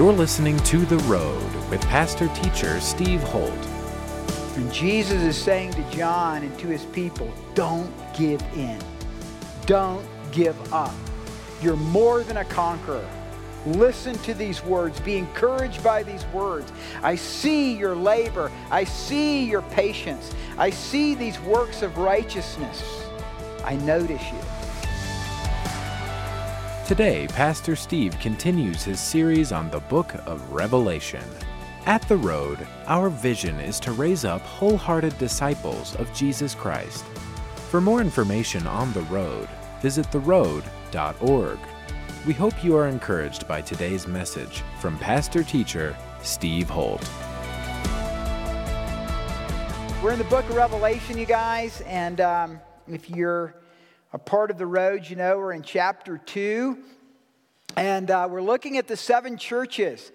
You're listening to The Road with pastor teacher Steve Holt. And Jesus is saying to John and to his people, don't give in. Don't give up. You're more than a conqueror. Listen to these words. Be encouraged by these words. I see your labor. I see your patience. I see these works of righteousness. I notice you. Today, Pastor Steve continues his series on the book of Revelation. At The Road, our vision is to raise up wholehearted disciples of Jesus Christ. For more information on The Road, visit theroad.org. We hope you are encouraged by today's message from pastor teacher Steve Holt. We're in the book of Revelation, you guys, and um, if you're a part of the road, you know, we're in chapter 2, and uh, we're looking at the seven churches.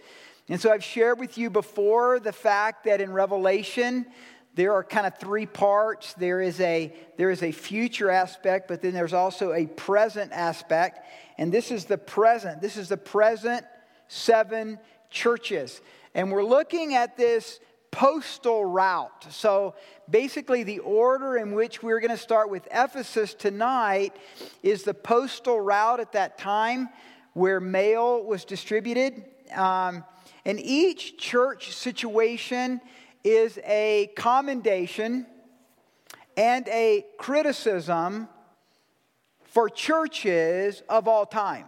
And so I've shared with you before the fact that in Revelation, there are kind of three parts. There is a there is a future aspect, but then there's also a present aspect. And this is the present. This is the present seven churches. And we're looking at this postal route. So basically, the order in which we're going to start with Ephesus tonight is the postal route at that time where mail was distributed. Um, and each church situation is a commendation and a criticism for churches of all time.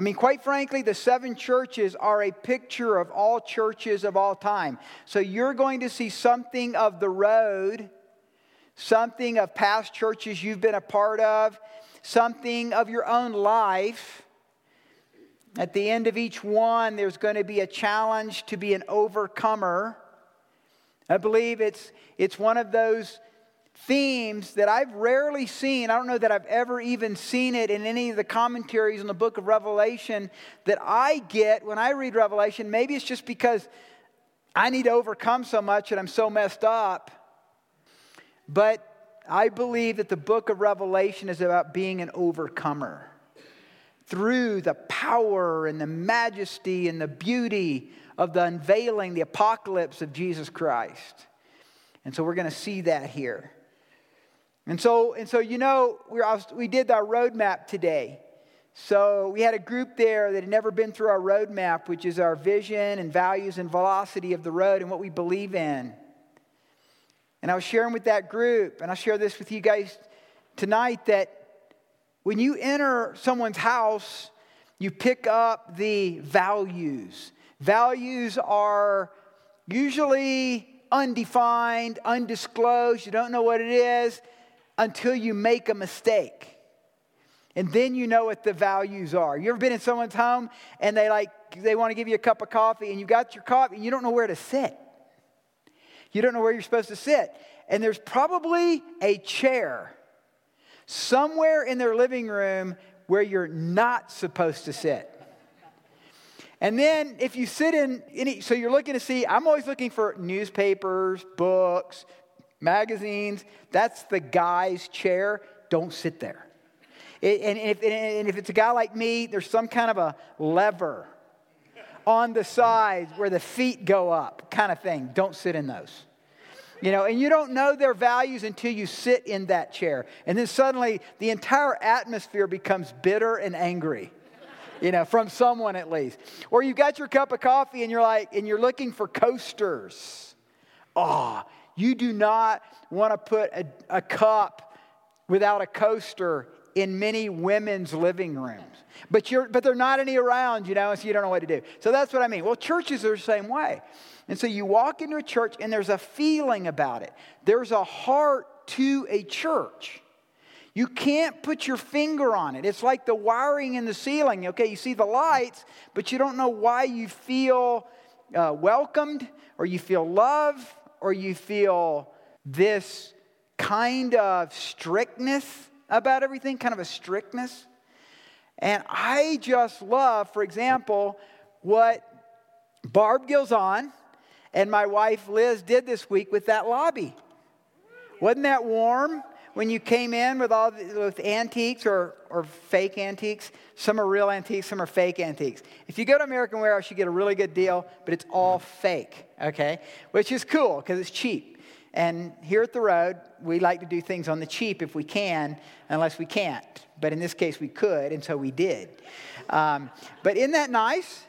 I mean, quite frankly, the seven churches are a picture of all churches of all time. So you're going to see something of the road, something of past churches you've been a part of, something of your own life. At the end of each one, there's going to be a challenge to be an overcomer. I believe it's, it's one of those themes that I've rarely seen. I don't know that I've ever even seen it in any of the commentaries on the book of Revelation that I get when I read Revelation. Maybe it's just because I need to overcome so much and I'm so messed up. But I believe that the book of Revelation is about being an overcomer through the power and the majesty and the beauty of the unveiling, the apocalypse of Jesus Christ. And so we're going to see that here. And so, and so you know, we, we did our roadmap today. So we had a group there that had never been through our roadmap, which is our vision and values and velocity of the road and what we believe in. And I was sharing with that group, and I'll share this with you guys tonight that when you enter someone's house, you pick up the values. Values are usually undefined, undisclosed. You don't know what it is until you make a mistake. And then you know what the values are. You ever been in someone's home and they like they want to give you a cup of coffee and you got your coffee and you don't know where to sit. You don't know where you're supposed to sit. And there's probably a chair somewhere in their living room where you're not supposed to sit. And then if you sit in any, so you're looking to see, I'm always looking for newspapers, books, magazines. That's the guy's chair. Don't sit there. and, if, and if it's a guy like me, there's some kind of a lever on the sides where the feet go up, kind of thing. Don't sit in those. You know, and you don't know their values until you sit in that chair. And then suddenly the entire atmosphere becomes bitter and angry you know, from someone at least. Or you got your cup of coffee and you're like, and you're looking for coasters. Oh, you do not want to put a, a cup without a coaster in many women's living rooms. But, you're, but there are not any around, you know, so you don't know what to do. So that's what I mean. Well, churches are the same way. And so you walk into a church and there's a feeling about it, there's a heart to a church. You can't put your finger on it. It's like the wiring in the ceiling. Okay, you see the lights, but you don't know why you feel uh, welcomed or you feel love or you feel this kind of strictness about everything, kind of a strictness. And I just love, for example, what Barb Gilzon and my wife Liz did this week with that lobby. Wasn't that warm? When you came in with all the, with antiques or, or fake antiques? Some are real antiques, some are fake antiques. If you go to American Warehouse, you get a really good deal, but it's all fake, okay? Which is cool because it's cheap. And here at the road, we like to do things on the cheap if we can, unless we can't. But in this case, we could, and so we did. Um, but isn't that nice?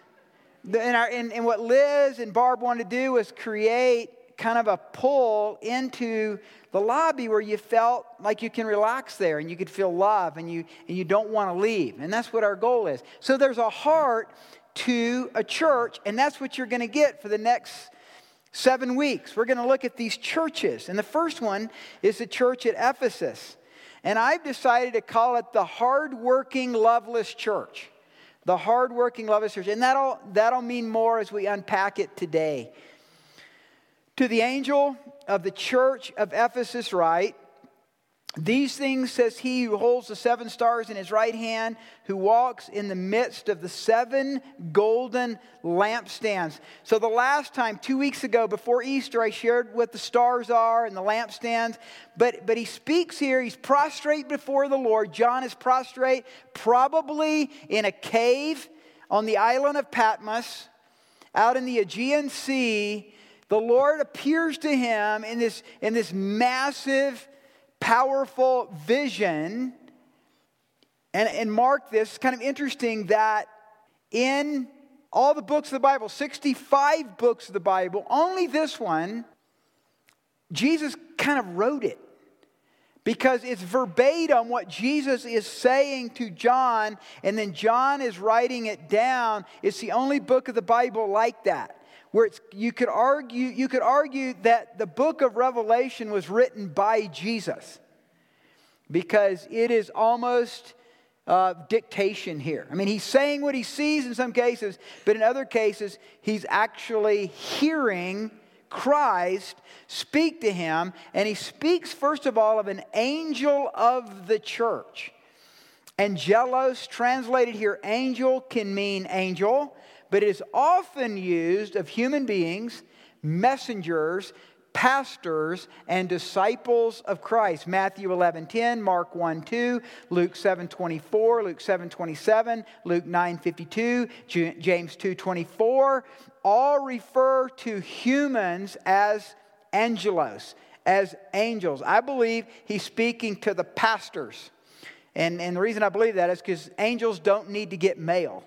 And, our, and, and what Liz and Barb wanted to do was create kind of a pull into the lobby where you felt like you can relax there and you could feel love and you, and you don't want to leave. And that's what our goal is. So there's a heart to a church, and that's what you're going to get for the next seven weeks. We're going to look at these churches. And the first one is the church at Ephesus. And I've decided to call it the hardworking, loveless church. The hardworking, loveless church. And that'll, that'll mean more as we unpack it today. To the angel of the church of Ephesus, write, these things says he who holds the seven stars in his right hand, who walks in the midst of the seven golden lampstands. So, the last time, two weeks ago, before Easter, I shared what the stars are and the lampstands. But, but he speaks here, he's prostrate before the Lord. John is prostrate, probably in a cave on the island of Patmos, out in the Aegean Sea. The Lord appears to him in this, in this massive powerful vision. And, and mark this, kind of interesting that in all the books of the Bible, 65 books of the Bible, only this one, Jesus kind of wrote it because it's verbatim what Jesus is saying to John, and then John is writing it down. It's the only book of the Bible like that where it's, you, could argue, you could argue that the book of Revelation was written by Jesus because it is almost uh, dictation here. I mean, he's saying what he sees in some cases, but in other cases, he's actually hearing Christ speak to him, and he speaks, first of all, of an angel of the church. Angelos, translated here, angel can mean angel but it is often used of human beings, messengers, pastors, and disciples of Christ. Matthew 11 10, Mark 1 2, Luke 7 24, Luke 7 27, Luke 9 52, James 2 24, all refer to humans as angelos, as angels. I believe he's speaking to the pastors. And, and the reason I believe that is because angels don't need to get mail.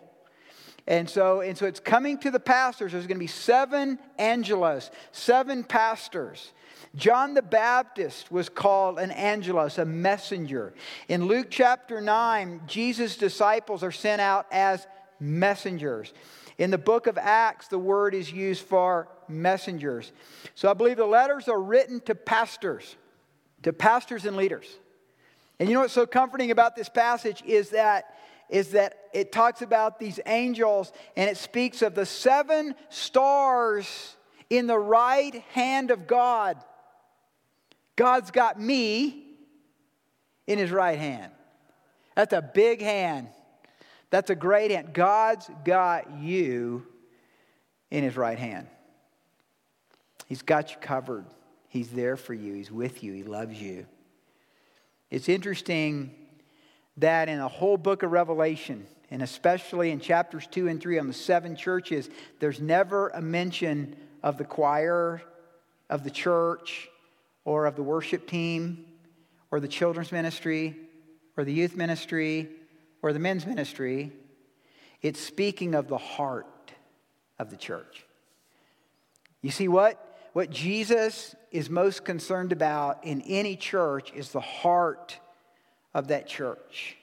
And so, and so it's coming to the pastors. There's going to be seven angelos, seven pastors. John the Baptist was called an angelos, a messenger. In Luke chapter 9, Jesus' disciples are sent out as messengers. In the book of Acts, the word is used for messengers. So I believe the letters are written to pastors, to pastors and leaders. And you know what's so comforting about this passage is that is that it talks about these angels and it speaks of the seven stars in the right hand of God. God's got me in his right hand. That's a big hand. That's a great hand. God's got you in his right hand. He's got you covered. He's there for you. He's with you. He loves you. It's interesting that in the whole book of Revelation, and especially in chapters 2 and 3 on the seven churches, there's never a mention of the choir, of the church, or of the worship team, or the children's ministry, or the youth ministry, or the men's ministry. It's speaking of the heart of the church. You see what? What Jesus is most concerned about in any church is the heart of that church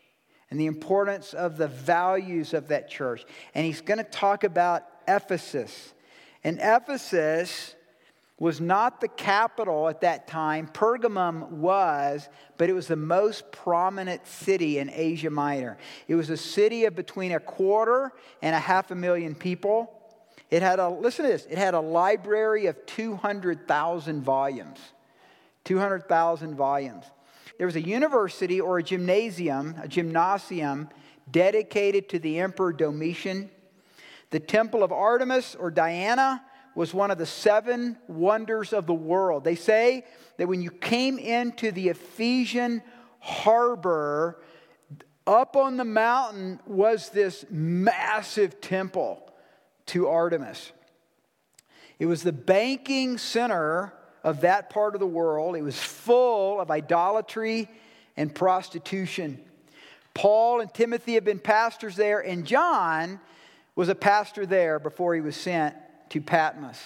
and the importance of the values of that church. And he's going to talk about Ephesus. And Ephesus was not the capital at that time. Pergamum was, but it was the most prominent city in Asia Minor. It was a city of between a quarter and a half a million people. It had a, listen to this, it had a library of 200,000 volumes. 200,000 volumes there was a university or a gymnasium, a gymnasium dedicated to the Emperor Domitian. The temple of Artemis or Diana was one of the seven wonders of the world. They say that when you came into the Ephesian harbor, up on the mountain was this massive temple to Artemis. It was the banking center of that part of the world. It was full of idolatry and prostitution. Paul and Timothy had been pastors there, and John was a pastor there before he was sent to Patmos.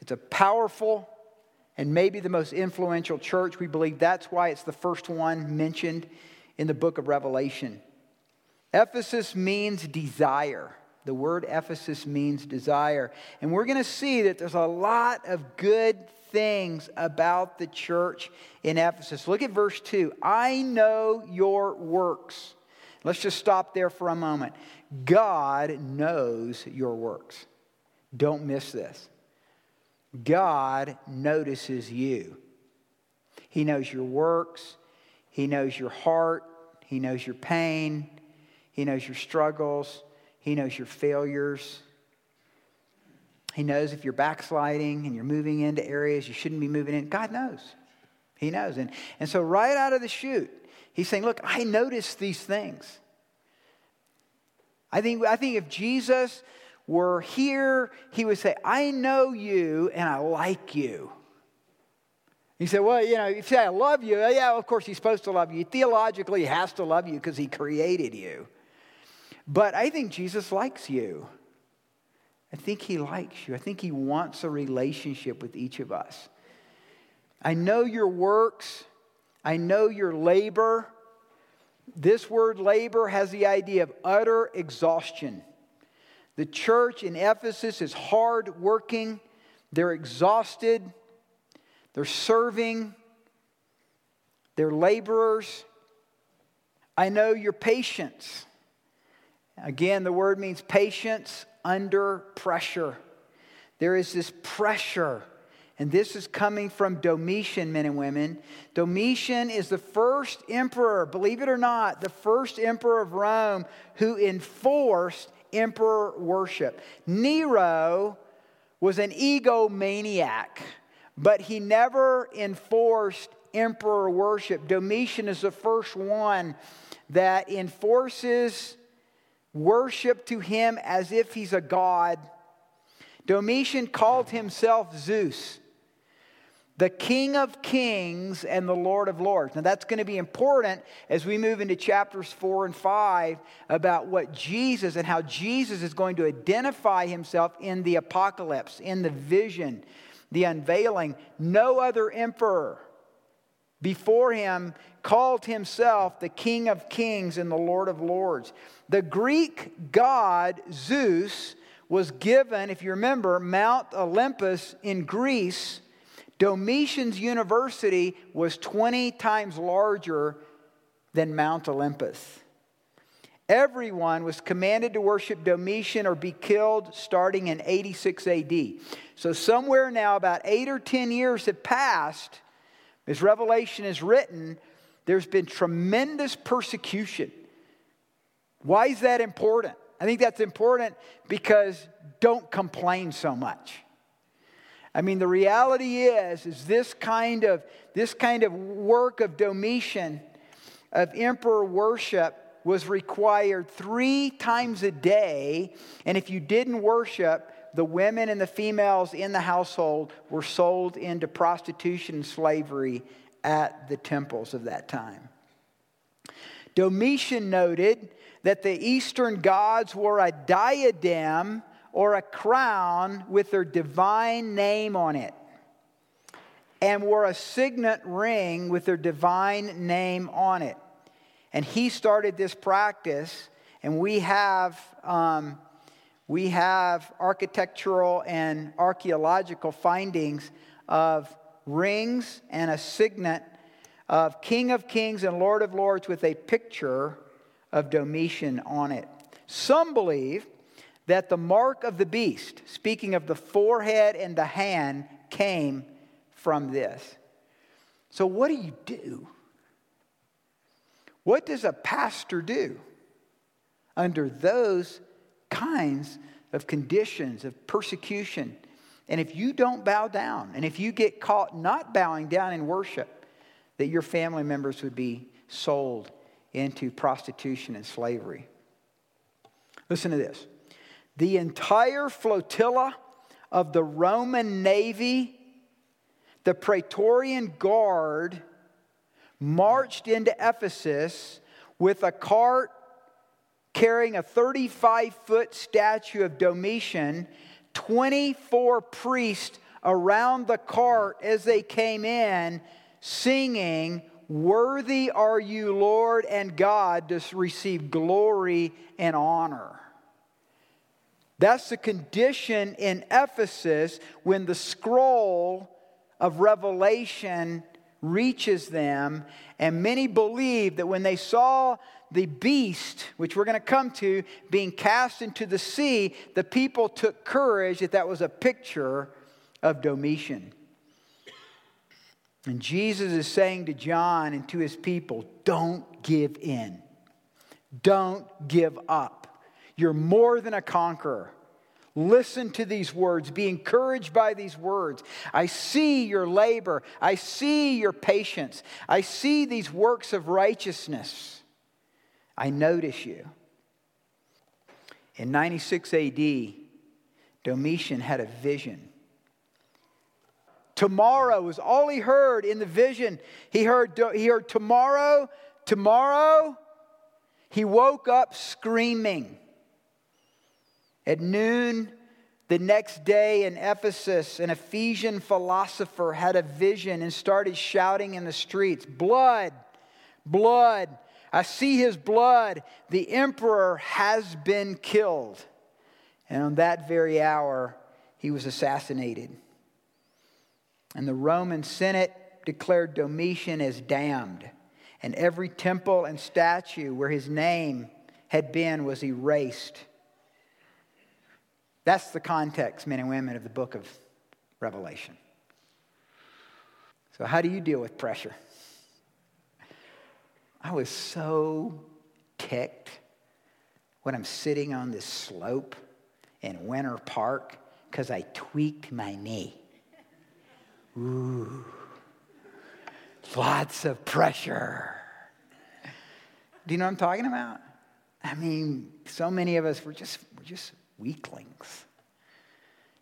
It's a powerful and maybe the most influential church. We believe that's why it's the first one mentioned in the book of Revelation. Ephesus means desire. The word Ephesus means desire. And we're going to see that there's a lot of good things about the church in Ephesus. Look at verse 2. I know your works. Let's just stop there for a moment. God knows your works. Don't miss this. God notices you. He knows your works, He knows your heart, He knows your pain, He knows your struggles, He knows your failures. He knows if you're backsliding and you're moving into areas you shouldn't be moving in. God knows. He knows. And, and so, right out of the chute, He's saying, Look, I notice these things. I think, I think if Jesus were here, he would say, I know you and I like you. He said, Well, you know, you say, I love you, yeah, of course he's supposed to love you. Theologically, he has to love you because he created you. But I think Jesus likes you. I think he likes you. I think he wants a relationship with each of us. I know your works, I know your labor. This word labor has the idea of utter exhaustion. The church in Ephesus is hard working, they're exhausted, they're serving, they're laborers. I know your patience. Again, the word means patience under pressure. There is this pressure and this is coming from Domitian, men and women. Domitian is the first emperor, believe it or not, the first emperor of Rome who enforced emperor worship. Nero was an egomaniac, but he never enforced emperor worship. Domitian is the first one that enforces worship to him as if he's a god. Domitian called himself Zeus the King of Kings and the Lord of Lords. Now, that's going to be important as we move into chapters four and five about what Jesus and how Jesus is going to identify himself in the apocalypse, in the vision, the unveiling. No other emperor before him called himself the King of Kings and the Lord of Lords. The Greek god Zeus was given, if you remember, Mount Olympus in Greece Domitian's university was 20 times larger than Mount Olympus. Everyone was commanded to worship Domitian or be killed starting in 86 AD. So, somewhere now, about eight or 10 years have passed, as Revelation is written, there's been tremendous persecution. Why is that important? I think that's important because don't complain so much. I mean, the reality is, is this kind of, this kind of work of Domitian, of emperor worship, was required three times a day. And if you didn't worship, the women and the females in the household were sold into prostitution and slavery at the temples of that time. Domitian noted that the Eastern gods wore a diadem or a crown with their divine name on it, and wore a signet ring with their divine name on it. And he started this practice, and we have. Um, we have architectural and archaeological findings of rings and a signet of King of Kings and Lord of Lords with a picture of Domitian on it. Some believe that the mark of the beast, speaking of the forehead and the hand, came from this. So, what do you do? What does a pastor do under those kinds of conditions of persecution And if you don't bow down, and if you get caught not bowing down in worship, that your family members would be sold into prostitution and slavery. Listen to this. The entire flotilla of the Roman Navy, the Praetorian Guard, marched into Ephesus with a cart carrying a 35 foot statue of Domitian, 24 priests around the cart as they came in, singing, Worthy are you, Lord and God, to receive glory and honor. That's the condition in Ephesus when the scroll of Revelation reaches them. And many believe that when they saw the beast, which we're going to come to, being cast into the sea, the people took courage that that was a picture of Domitian. And Jesus is saying to John and to his people, don't give in. Don't give up. You're more than a conqueror. Listen to these words. Be encouraged by these words. I see your labor. I see your patience. I see these works of righteousness. I notice you. In 96 AD, Domitian had a vision. Tomorrow was all he heard in the vision. He heard, he heard tomorrow, tomorrow. He woke up screaming. At noon, the next day in Ephesus, an Ephesian philosopher had a vision and started shouting in the streets Blood, blood, I see his blood. The emperor has been killed. And on that very hour, he was assassinated. And the Roman Senate declared Domitian as damned, and every temple and statue where his name had been was erased. That's the context, men and women, of the book of Revelation. So, how do you deal with pressure? I was so ticked when I'm sitting on this slope in Winter Park because I tweaked my knee. Ooh, lots of pressure. Do you know what I'm talking about? I mean, so many of us, we're just, we're just weaklings.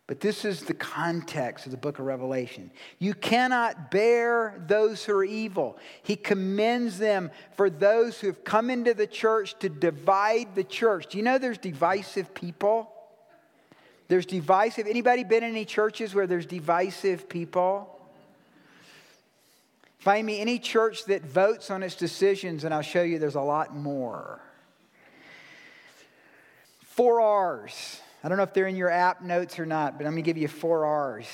But this is the context of the book of Revelation. You cannot bear those who are evil. He commends them for those who have come into the church to divide the church. Do you know there's divisive people? There's divisive. Anybody been in any churches where there's divisive people? Find me any church that votes on its decisions, and I'll show you there's a lot more. Four R's. I don't know if they're in your app notes or not, but I'm going to give you four R's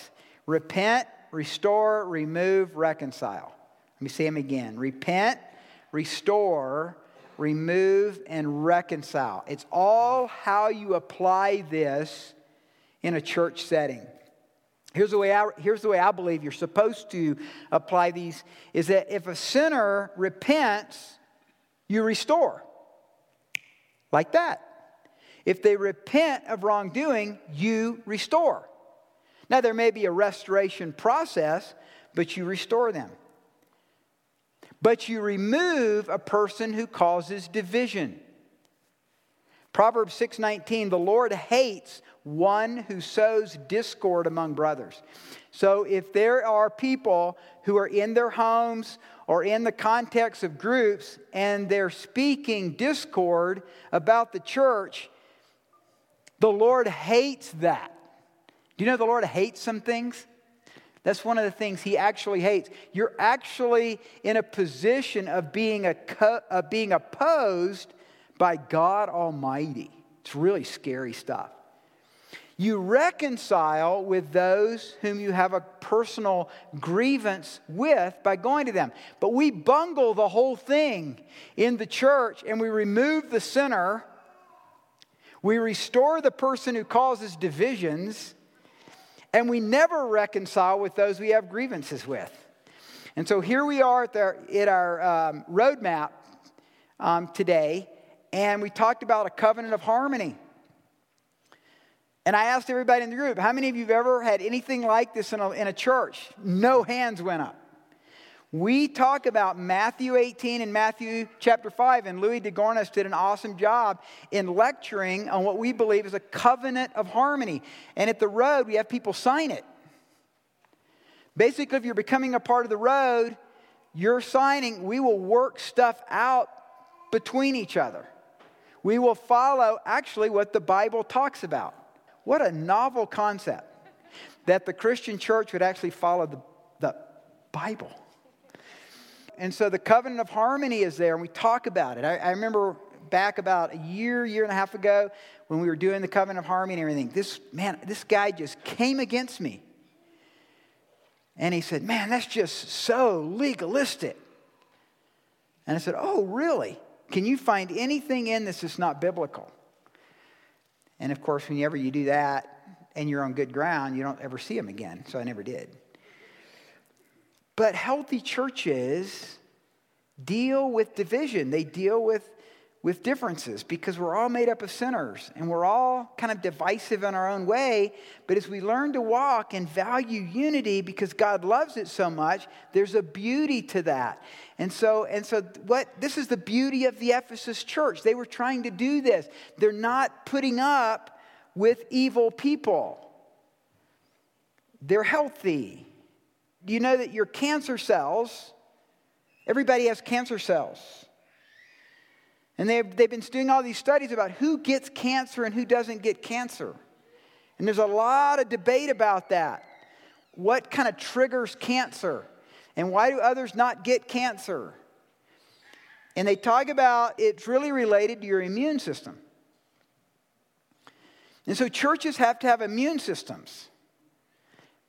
repent, restore, remove, reconcile. Let me say them again repent, restore, remove, and reconcile. It's all how you apply this in a church setting. Here's the, way I, here's the way I believe you're supposed to apply these is that if a sinner repents, you restore. Like that. If they repent of wrongdoing, you restore. Now, there may be a restoration process, but you restore them. But you remove a person who causes division. Proverbs 6:19 The Lord hates one who sows discord among brothers. So if there are people who are in their homes or in the context of groups and they're speaking discord about the church, the Lord hates that. Do you know the Lord hates some things? That's one of the things he actually hates. You're actually in a position of being, a, of being opposed by God Almighty. It's really scary stuff. You reconcile with those whom you have a personal grievance with by going to them. But we bungle the whole thing in the church and we remove the sinner we restore the person who causes divisions, and we never reconcile with those we have grievances with. And so here we are at, the, at our um, roadmap um, today, and we talked about a covenant of harmony. And I asked everybody in the group, how many of you have ever had anything like this in a, in a church? No hands went up. We talk about Matthew 18 and Matthew chapter 5, and Louis de Gornes did an awesome job in lecturing on what we believe is a covenant of harmony. And at the road, we have people sign it. Basically, if you're becoming a part of the road, you're signing, we will work stuff out between each other. We will follow actually what the Bible talks about. What a novel concept that the Christian church would actually follow the, the Bible. And so the covenant of harmony is there, and we talk about it. I, I, remember back about a year, year and a half ago, when we were doing the covenant of harmony and everything. This man, this guy just came against me. And he said, Man, that's just so legalistic. And I said, Oh, really? Can you find anything in this that's not biblical? And of course, whenever you do that and you're on good ground, you don't ever see them again. So I never did. But healthy churches deal with division, they deal with, with differences because we're all made up of sinners and we're all kind of divisive in our own way. But as we learn to walk and value unity because God loves it so much, there's a beauty to that. And so, and so what this is the beauty of the Ephesus church. They were trying to do this. They're not putting up with evil people. They're healthy. Do you know that your cancer cells, everybody has cancer cells. And they've, they've been doing all these studies about who gets cancer and who doesn't get cancer. And there's a lot of debate about that. What kind of triggers cancer? And why do others not get cancer? And they talk about it's really related to your immune system. And so churches have to have immune systems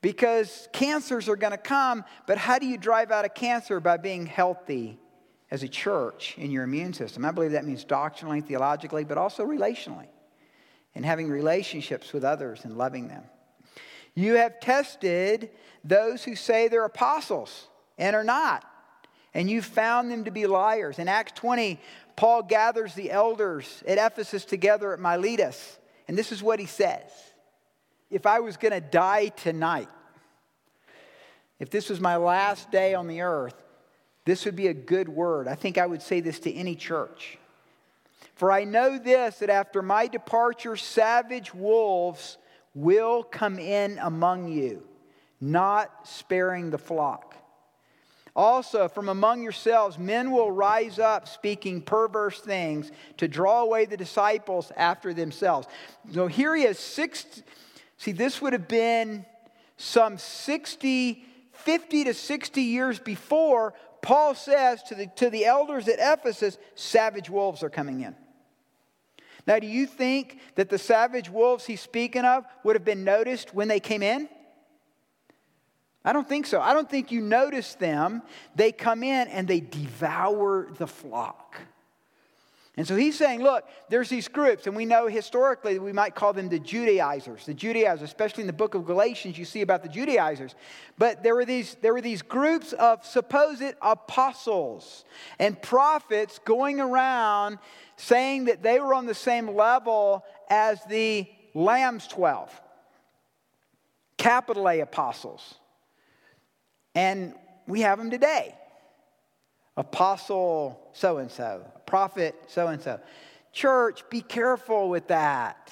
because cancers are going to come. But how do you drive out a cancer? By being healthy as a church in your immune system. I believe that means doctrinally, theologically, but also relationally, and having relationships with others and loving them. You have tested those who say they're apostles and are not. And you found them to be liars. In Acts 20, Paul gathers the elders at Ephesus together at Miletus. And this is what he says If I was going to die tonight, if this was my last day on the earth, this would be a good word. I think I would say this to any church. For I know this that after my departure, savage wolves will come in among you, not sparing the flock. Also, from among yourselves, men will rise up speaking perverse things to draw away the disciples after themselves. So here he is, six. See, this would have been some 60, 50 to 60 years before. Paul says to the, to the elders at Ephesus, savage wolves are coming in. Now, do you think that the savage wolves he's speaking of would have been noticed when they came in? I don't think so. I don't think you notice them. They come in and they devour the flock. And so he's saying, look, there's these groups, and we know historically we might call them the Judaizers. The Judaizers, especially in the book of Galatians, you see about the Judaizers. But there were these, there were these groups of supposed apostles and prophets going around saying that they were on the same level as the Lamb's 12, capital A apostles. And we have them today. Apostle so and so, prophet so and so. Church, be careful with that.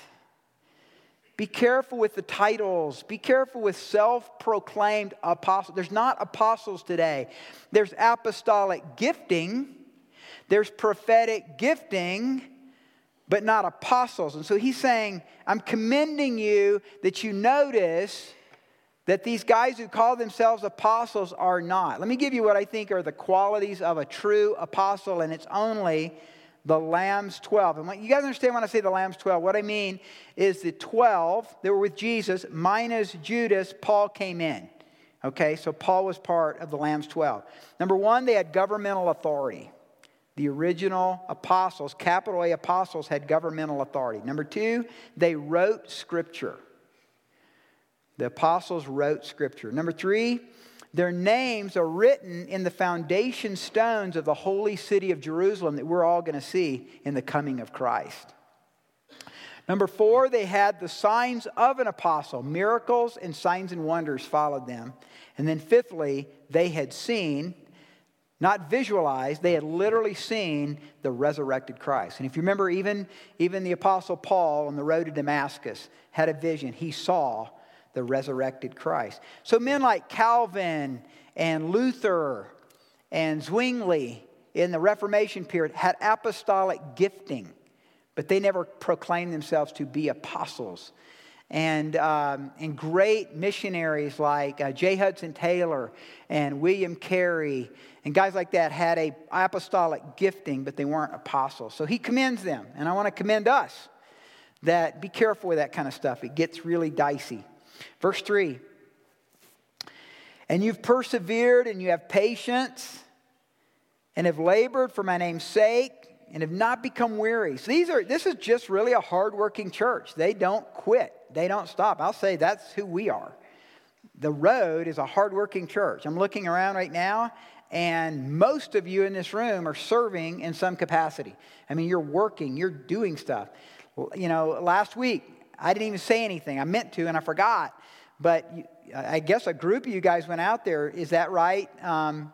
Be careful with the titles. Be careful with self proclaimed apostles. There's not apostles today. There's apostolic gifting, there's prophetic gifting, but not apostles. And so he's saying, I'm commending you that you notice that these guys who call themselves apostles are not. Let me give you what I think are the qualities of a true apostle, and it's only the Lamb's 12. And what, you guys understand when I say the Lamb's 12? What I mean is the 12 that were with Jesus, minus Judas, Paul came in. Okay, so Paul was part of the Lamb's 12. Number one, they had governmental authority. The original apostles, capital A apostles, had governmental authority. Number two, they wrote scripture. The apostles wrote scripture. Number three, their names are written in the foundation stones of the holy city of Jerusalem that we're all going to see in the coming of Christ. Number four, they had the signs of an apostle. Miracles and signs and wonders followed them. And then fifthly, they had seen, not visualized, they had literally seen the resurrected Christ. And if you remember, even, even the apostle Paul on the road to Damascus had a vision. He saw the resurrected Christ. So men like Calvin and Luther and Zwingli in the Reformation period had apostolic gifting, but they never proclaimed themselves to be apostles. And, um, and great missionaries like uh, J. Hudson Taylor and William Carey and guys like that had a apostolic gifting, but they weren't apostles. So he commends them, and I want to commend us that be careful with that kind of stuff. It gets really dicey. Verse 3 And you've persevered and you have patience and have labored for my name's sake and have not become weary. So these are this is just really a hardworking church. They don't quit. They don't stop. I'll say that's who we are. The road is a hardworking church. I'm looking around right now and most of you in this room are serving in some capacity. I mean, you're working, you're doing stuff. You know, last week I didn't even say anything. I meant to and I forgot. But I guess a group of you guys went out there. Is that right? Um,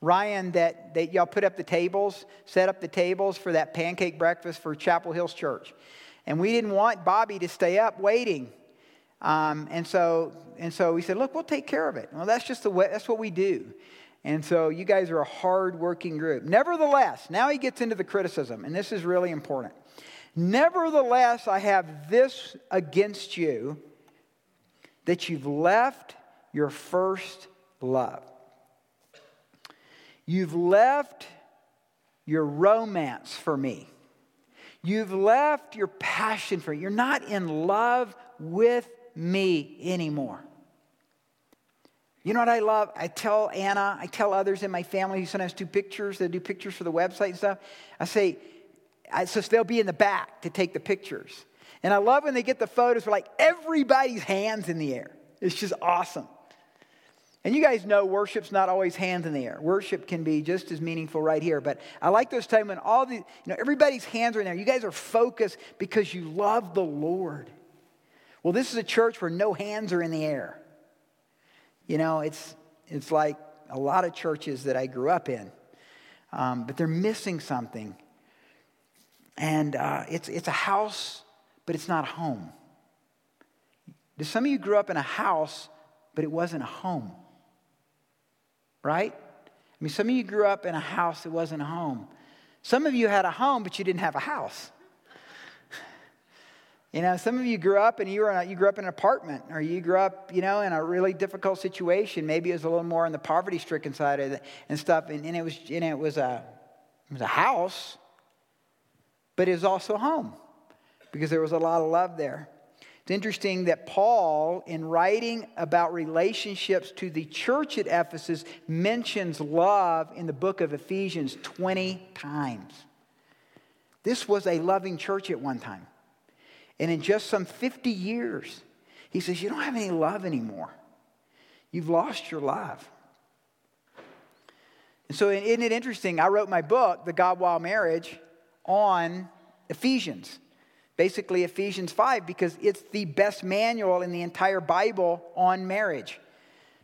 Ryan, that, that y'all put up the tables, set up the tables for that pancake breakfast for Chapel Hills Church. And we didn't want Bobby to stay up waiting. Um, and, so, and so we said, look, we'll take care of it. Well, that's just the way, that's what we do. And so you guys are a hard-working group. Nevertheless, now he gets into the criticism, and this is really important. Nevertheless, I have this against you that you've left your first love. You've left your romance for me. You've left your passion for me. You're not in love with me anymore. You know what I love? I tell Anna, I tell others in my family who sometimes do pictures, they do pictures for the website and stuff. I say, so they'll be in the back to take the pictures. And I love when they get the photos where like everybody's hands in the air. It's just awesome. And you guys know worship's not always hands in the air. Worship can be just as meaningful right here. But I like those times when all the, you know, everybody's hands are in there. You guys are focused because you love the Lord. Well, this is a church where no hands are in the air. You know, it's, it's like a lot of churches that I grew up in, um, but they're missing something. And uh, it's, it's a house, but it's not a home. Some of you grew up in a house, but it wasn't a home right? I mean, some of you grew up in a house that wasn't a home. Some of you had a home, but you didn't have a house. You know, some of you grew up and you, were a, you grew up in an apartment, or you grew up, you know, in a really difficult situation. Maybe it was a little more on the poverty-stricken side of it and stuff. And, and it was, and it was a, it was a house, but was also home because there was a lot of love there. It's interesting that Paul, in writing about relationships to the church at Ephesus, mentions love in the book of Ephesians 20 times. This was a loving church at one time. And in just some 50 years, he says, You don't have any love anymore. You've lost your love. And so, isn't it interesting? I wrote my book, The God Wild Marriage, on Ephesians basically Ephesians 5 because it's the best manual in the entire Bible on marriage.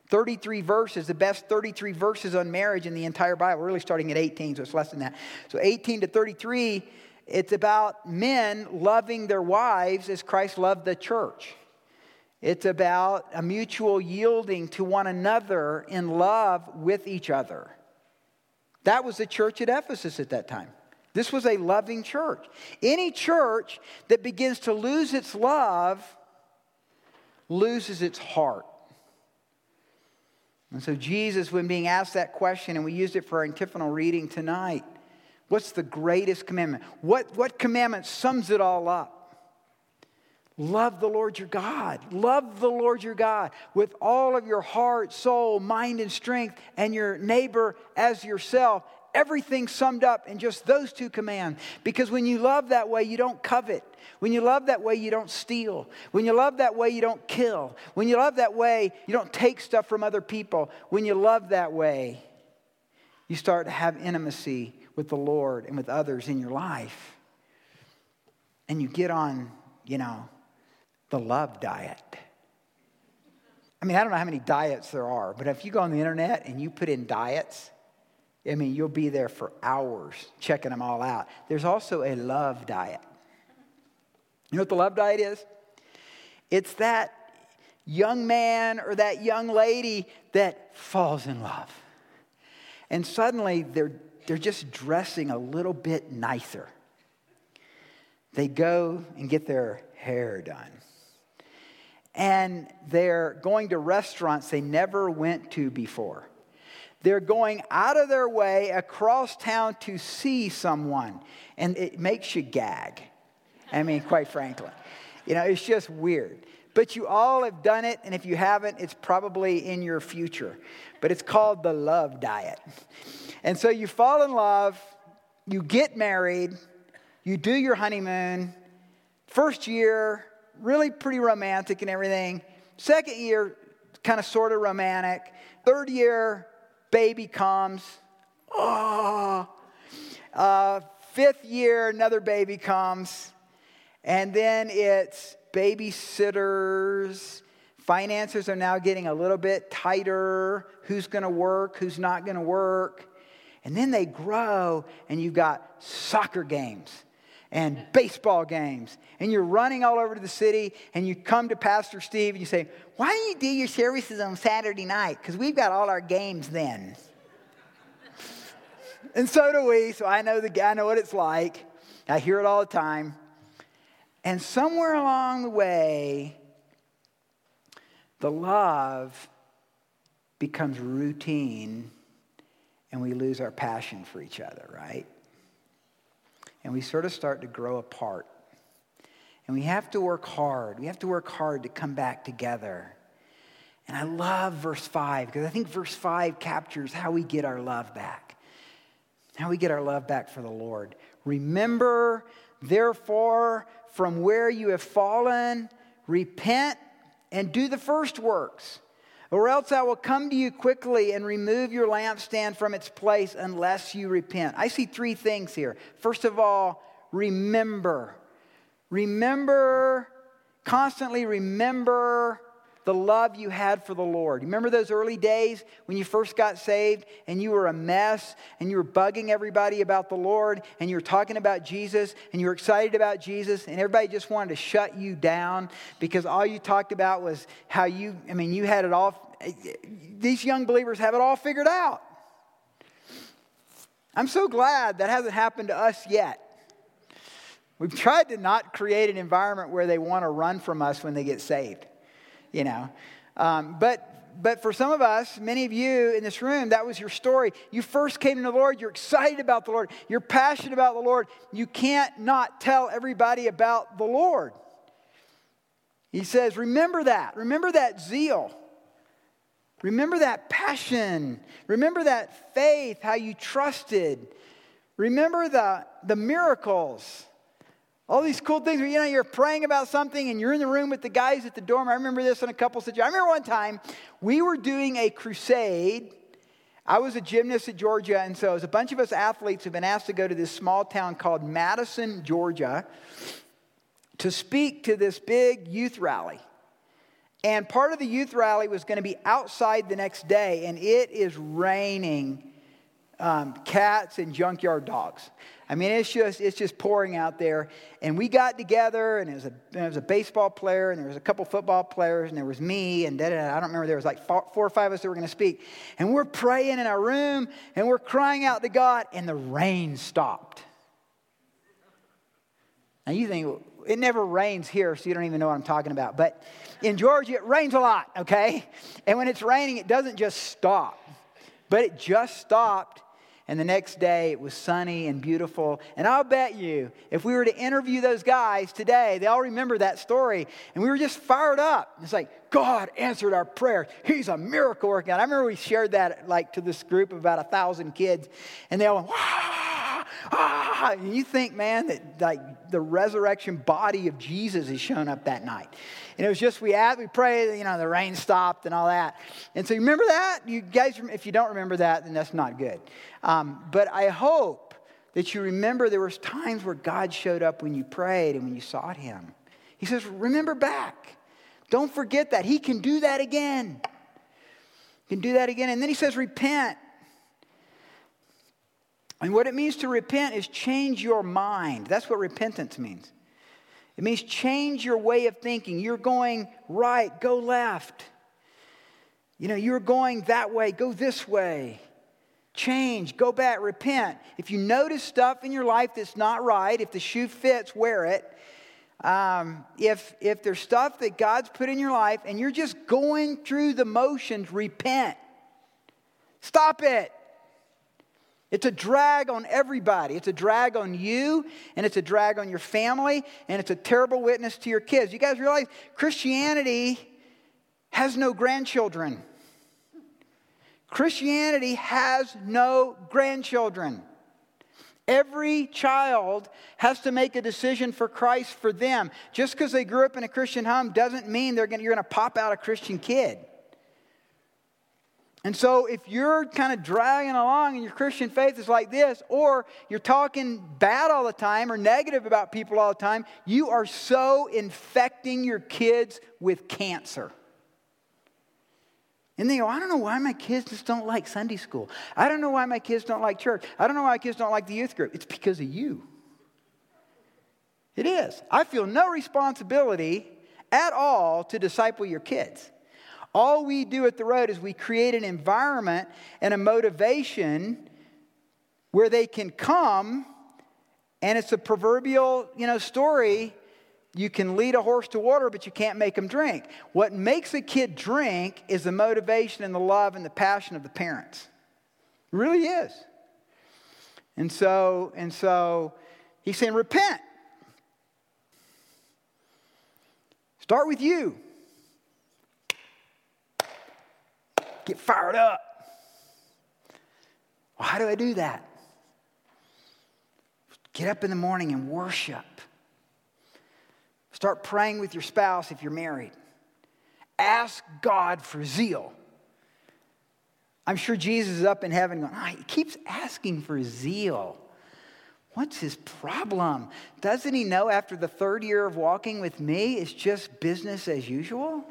33 verses, the best 33 verses on marriage in the entire Bible, really starting at 18, so it's less than that. So 18 to 33, it's about men loving their wives as Christ loved the church. It's about a mutual yielding to one another in love with each other. That was the church at Ephesus at that time. This was a loving church. Any church that begins to lose its love loses its heart. And so, Jesus, when being asked that question, and we used it for our antiphonal reading tonight, what's the greatest commandment? What, what commandment sums it all up? Love the Lord your God. Love the Lord your God with all of your heart, soul, mind, and strength, and your neighbor as yourself everything summed up in just those two commands. Because when you love that way, you don't covet. When you love that way, you don't steal. When you love that way, you don't kill. When you love that way, you don't take stuff from other people. When you love that way, you start to have intimacy with the Lord and with others in your life. And you get on you know, the love diet. I mean, I don't know how many diets there are, but if you go on the internet and you put in diets, I mean, you'll be there for hours checking them all out. There's also a love diet. You know what the love diet is? It's that young man or that young lady that falls in love. And suddenly they're, they're just dressing a little bit nicer. They go and get their hair done. And they're going to restaurants they never went to before. They're going out of their way across town to see someone, and it makes you gag. I mean, quite frankly. You know, it's just weird. But you all have done it, and if you haven't, it's probably in your future. But it's called the love diet. And so you fall in love, you get married, you do your honeymoon. First year, really pretty romantic and everything. Second year, kind of sort of romantic. Third year, baby comes. Oh. Uh, fifth year, another baby comes. And then it's babysitters. Finances are now getting a little bit tighter. Who's going to work? Who's not going to work? And then they grow, and you've got soccer games and baseball games. And you're running all over to the city, and you come to Pastor Steve and you say, Why don't you do your services on Saturday night? Because we've got all our games then. and so do we, so I know, the, guy, I know what it's like. I hear it all the time. And somewhere along the way, the love becomes routine and we lose our passion for each other, right? And we sort of start to grow apart. And we have to work hard. We have to work hard to come back together. And I love verse 5 because I think verse 5 captures how we get our love back. How we get our love back for the Lord. Remember, therefore, from where you have fallen, repent and do the first works. Or else I will come to you quickly and remove your lampstand from its place unless you repent. I see three things here. First of all, remember. Remember, constantly remember the love you had for the Lord. Remember those early days when you first got saved and you were a mess and you were bugging everybody about the Lord and you were talking about Jesus and you were excited about Jesus and everybody just wanted to shut you down because all you talked about was how you, I mean, you had it all, these young believers have it all figured out. I'm so glad that hasn't happened to us yet. We've tried to not create an environment where they want to run from us when they get saved you know. Um, but but for some of us, many of you in this room, that was your story. You first came to the Lord, you're excited about the Lord, you're passionate about the Lord. You can't not tell everybody about the Lord. He says, Remember that. Remember that zeal. Remember that passion. Remember that faith, how you trusted. Remember the, the miracles. All these cool things where, you know, you're praying about something and you're in the room with the guys at the dorm. I remember this in a couple situations. I remember one time we were doing a crusade. I was a gymnast at Georgia, and so as a bunch of us athletes have been asked to go to this small town called Madison, Georgia, to speak to this big youth rally. And part of the youth rally was going to be outside the next day, and it is raining um, cats and junkyard dogs. I mean, it's just, it's just pouring out there. And we got together, and there was, a, there was a baseball player, and there was a couple football players, and there was me, and da, da, da. I don't remember, there was like four, four or five of us that were going to speak. And we're praying in our room, and we're crying out to God, and the rain stopped. Now, you think, it never rains here, so you don't even know what I'm talking about. But in Georgia, it rains a lot, okay? And when it's raining, it doesn't just stop, but it just stopped and the next day it was sunny and beautiful. And I'll bet you, if we were to interview those guys today, they all remember that story. And we were just fired up. It's like, God answered our prayer. He's a miracle working God. I remember we shared that like to this group of about a thousand kids. And they all went, ah, ah. And you think, man, that like the resurrection body of Jesus has shown up that night. And it was just, we had, we prayed, you know, the rain stopped and all that. And so you remember that? You guys, if you don't remember that, then that's not good. Um, but I hope that you remember there was times where God showed up when you prayed and when you sought him. He says, Remember back. Don't forget that. He can do that again. He can do that again. And then he says, Repent. And what it means to repent is change your mind. That's what repentance means. It means change your way of thinking. You're going right, go left. You know, you're going that way, go this way. Change, go back, repent. If you notice stuff in your life that's not right, if the shoe fits, wear it. Um, if, if there's stuff that God's put in your life and you're just going through the motions, repent. Stop it. It's a drag on everybody. It's a drag on you, and it's a drag on your family, and it's a terrible witness to your kids. You guys realize Christianity has no grandchildren. Christianity has no grandchildren. Every child has to make a decision for Christ for them. Just because they grew up in a Christian home doesn't mean they're gonna, you're going to pop out a Christian kid. And so, if you're kind of dragging along and your Christian faith is like this, or you're talking bad all the time or negative about people all the time, you are so infecting your kids with cancer. And they go, I don't know why my kids just don't like Sunday school. I don't know why my kids don't like church. I don't know why my kids don't like the youth group. It's because of you. It is. I feel no responsibility at all to disciple your kids. All we do at the road is we create an environment and a motivation where they can come, and it's a proverbial, you know, story. You can lead a horse to water, but you can't make them drink. What makes a kid drink is the motivation and the love and the passion of the parents. It really is. And so, and so he's saying, repent. Start with you. Get fired up. Well, how do I do that? Get up in the morning and worship. Start praying with your spouse if you're married. Ask God for zeal. I'm sure Jesus is up in heaven going, oh, he keeps asking for zeal. What's his problem? Doesn't he know after the third year of walking with me, it's just business as usual?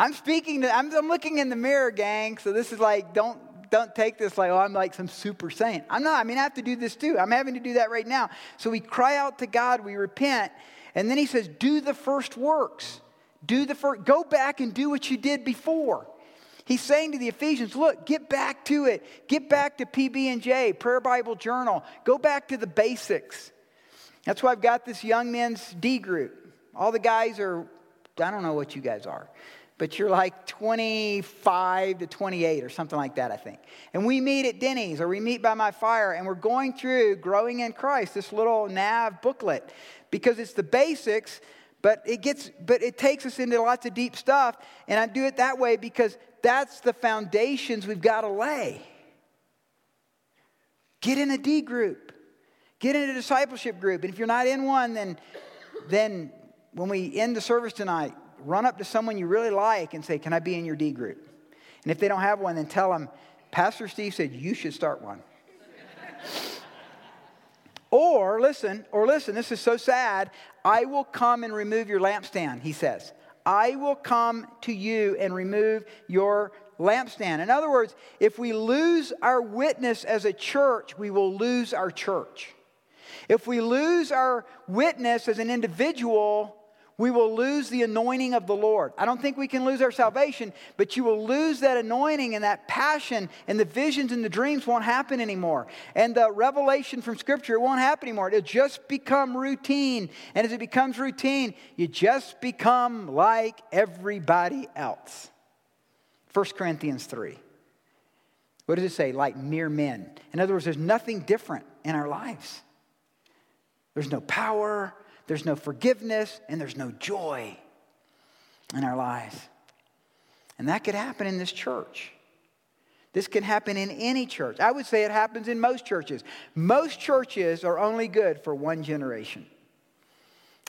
I'm speaking to, I'm, I'm looking in the mirror, gang. So this is like, don't, don't take this like, oh, I'm like some super saint. I'm not. I mean, I have to do this too. I'm having to do that right now. So we cry out to God, we repent, and then he says, do the first works. Do the first, go back and do what you did before. He's saying to the Ephesians, look, get back to it. Get back to PB&J, Prayer Bible Journal. Go back to the basics. That's why I've got this young men's D group. All the guys are, I don't know what you guys are but you're like 25 to 28 or something like that, I think. And we meet at Denny's or we meet by my fire and we're going through Growing in Christ, this little nav booklet, because it's the basics, but it gets but it takes us into lots of deep stuff. And I do it that way because that's the foundations we've got to lay. Get in a D group. Get in a discipleship group. And if you're not in one, then then when we end the service tonight, run up to someone you really like and say, Can I be in your D group? And if they don't have one, then tell them, Pastor Steve said you should start one. or listen, or listen, this is so sad. I will come and remove your lampstand, he says. I will come to you and remove your lampstand. In other words, if we lose our witness as a church, we will lose our church. If we lose our witness as an individual, we will lose the anointing of the Lord. I don't think we can lose our salvation, but you will lose that anointing and that passion, and the visions and the dreams won't happen anymore. And the revelation from Scripture, it won't happen anymore. It'll just become routine. And as it becomes routine, you just become like everybody else. 1 Corinthians 3. What does it say? Like mere men. In other words, there's nothing different in our lives. There's no power, there's no forgiveness, and there's no joy in our lives. And that could happen in this church. This can happen in any church. I would say it happens in most churches. Most churches are only good for one generation.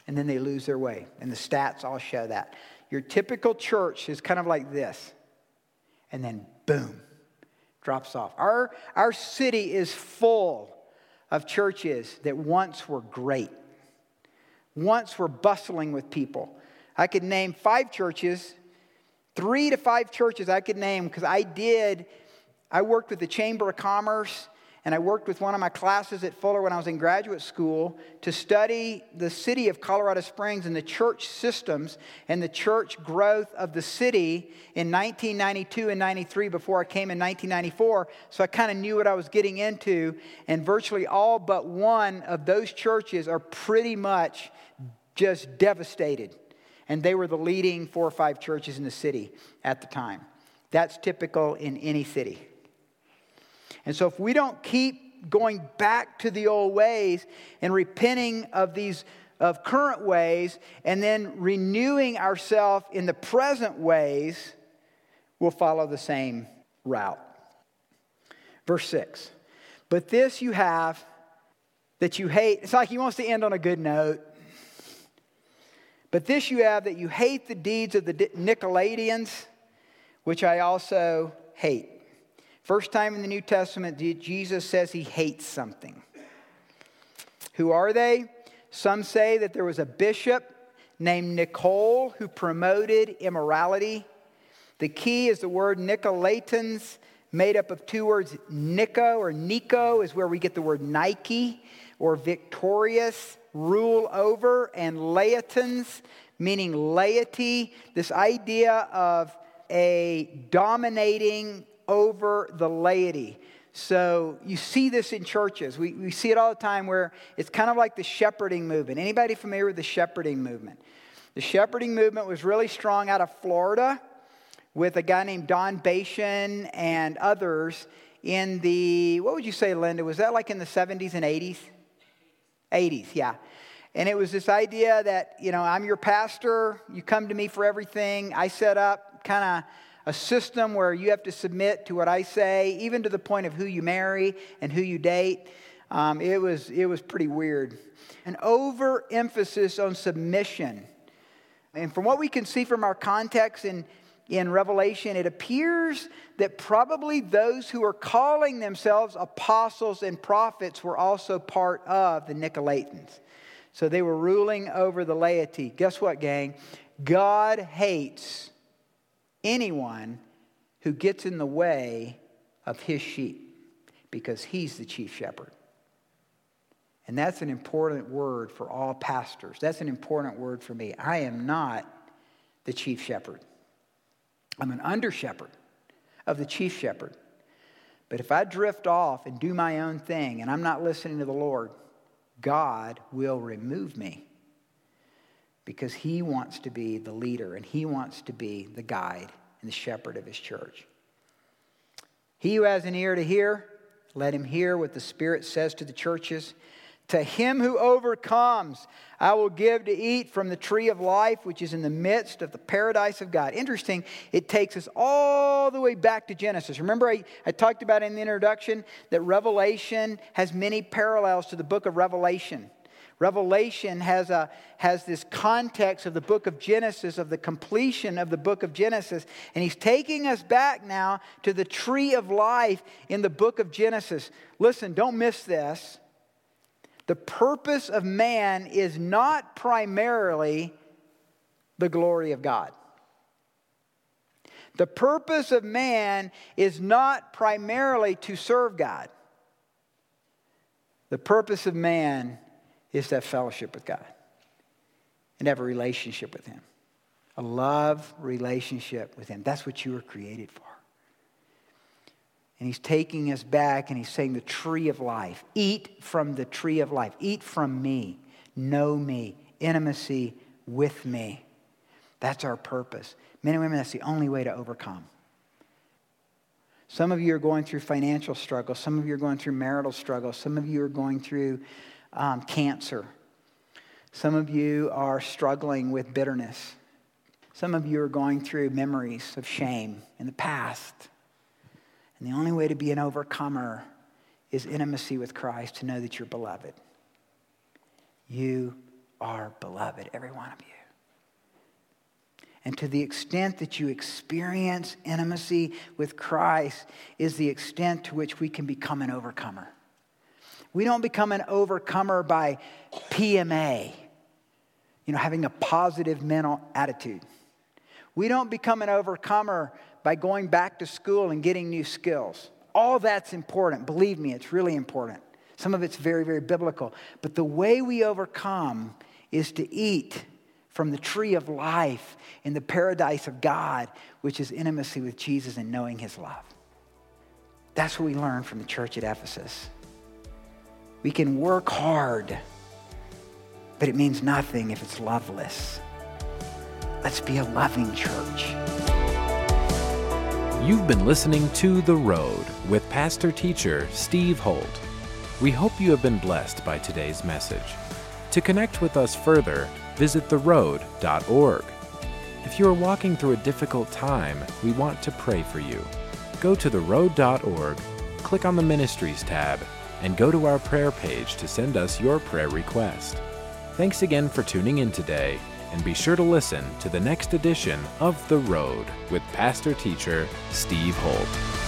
And then they lose their way. And the stats all show that. Your typical church is kind of like this. And then boom, drops off. Our, our city is full of churches that once were great once were bustling with people. I could name five churches, three to five churches I could name because I did, I worked with the Chamber of Commerce and I worked with one of my classes at Fuller when I was in graduate school to study the city of Colorado Springs and the church systems and the church growth of the city in 1992 and 93 before I came in 1994. So I kind of knew what I was getting into. And virtually all but one of those churches are pretty much just devastated. And they were the leading four or five churches in the city at the time. That's typical in any city. And so if we don't keep going back to the old ways and repenting of these of current ways and then renewing ourselves in the present ways, we'll follow the same route. Verse 6. But this you have that you hate. It's like he wants to end on a good note. But this you have that you hate the deeds of the Nicolaitans, which I also hate. First time in the New Testament, Jesus says he hates something. Who are they? Some say that there was a bishop named Nicole who promoted immorality. The key is the word Nicolaitans, made up of two words. Nico or Nico is where we get the word Nike or victorious, rule over, and laitans, meaning laity. This idea of a dominating over the laity. So you see this in churches. We, we see it all the time where it's kind of like the shepherding movement. Anybody familiar with the shepherding movement? The shepherding movement was really strong out of Florida with a guy named Don Basham and others in the, what would you say, Linda? Was that like in the 70s and 80s? 80s, yeah. And it was this idea that, you know, I'm your pastor, you come to me for everything. I set up kind of a system where you have to submit to what I say, even to the point of who you marry and who you date. Um, it, was, it was pretty weird. An overemphasis on submission. And from what we can see from our context in, in Revelation, it appears that probably those who are calling themselves apostles and prophets were also part of the Nicolaitans. So they were ruling over the laity. Guess what, gang? God hates anyone who gets in the way of his sheep because he's the chief shepherd. And that's an important word for all pastors. That's an important word for me. I am not the chief shepherd, I'm an under shepherd of the chief shepherd. But if I drift off and do my own thing and I'm not listening to the Lord, God will remove me because he wants to be the leader and he wants to be the guide and the shepherd of his church. He who has an ear to hear, let him hear what the Spirit says to the churches. To him who overcomes, I will give to eat from the tree of life, which is in the midst of the paradise of God. Interesting, it takes us all the way back to Genesis. Remember, I, I talked about in the introduction that Revelation has many parallels to the book of Revelation. Revelation has, a, has this context of the book of Genesis, of the completion of the book of Genesis. And he's taking us back now to the tree of life in the book of Genesis. Listen, don't miss this. The purpose of man is not primarily the glory of God. The purpose of man is not primarily to serve God. The purpose of man is to have fellowship with God and have a relationship with Him. A love relationship with Him. That's what you were created for. And He's taking us back and He's saying, the tree of life. Eat from the tree of life. Eat from me. Know me. Intimacy with me. That's our purpose. Men and women, that's the only way to overcome. Some of you are going through financial struggles. Some of you are going through marital struggles. Some of you are going through um, cancer. Some of you are struggling with bitterness. Some of you are going through memories of shame in the past. And the only way to be an overcomer is intimacy with Christ, to know that you're beloved. You are beloved, every one of you. And to the extent that you experience intimacy with Christ, is the extent to which we can become an overcomer. We don't become an overcomer by PMA. you know, having a positive mental attitude. We don't become an overcomer by going back to school and getting new skills. All that's important. Believe me, it's really important. Some of it's very, very biblical. But the way we overcome is to eat from the tree of life in the paradise of God, which is intimacy with Jesus and knowing his love. That's what we learn from the church at Ephesus. We can work hard, but it means nothing if it's loveless. Let's be a loving church. You've been listening to The Road with pastor teacher Steve Holt. We hope you have been blessed by today's message. To connect with us further, visit theroad.org. If you are walking through a difficult time, we want to pray for you. Go to theroad.org, click on the Ministries tab, and go to our prayer page to send us your prayer request. Thanks again for tuning in today, and be sure to listen to the next edition of The Road with pastor teacher Steve Holt.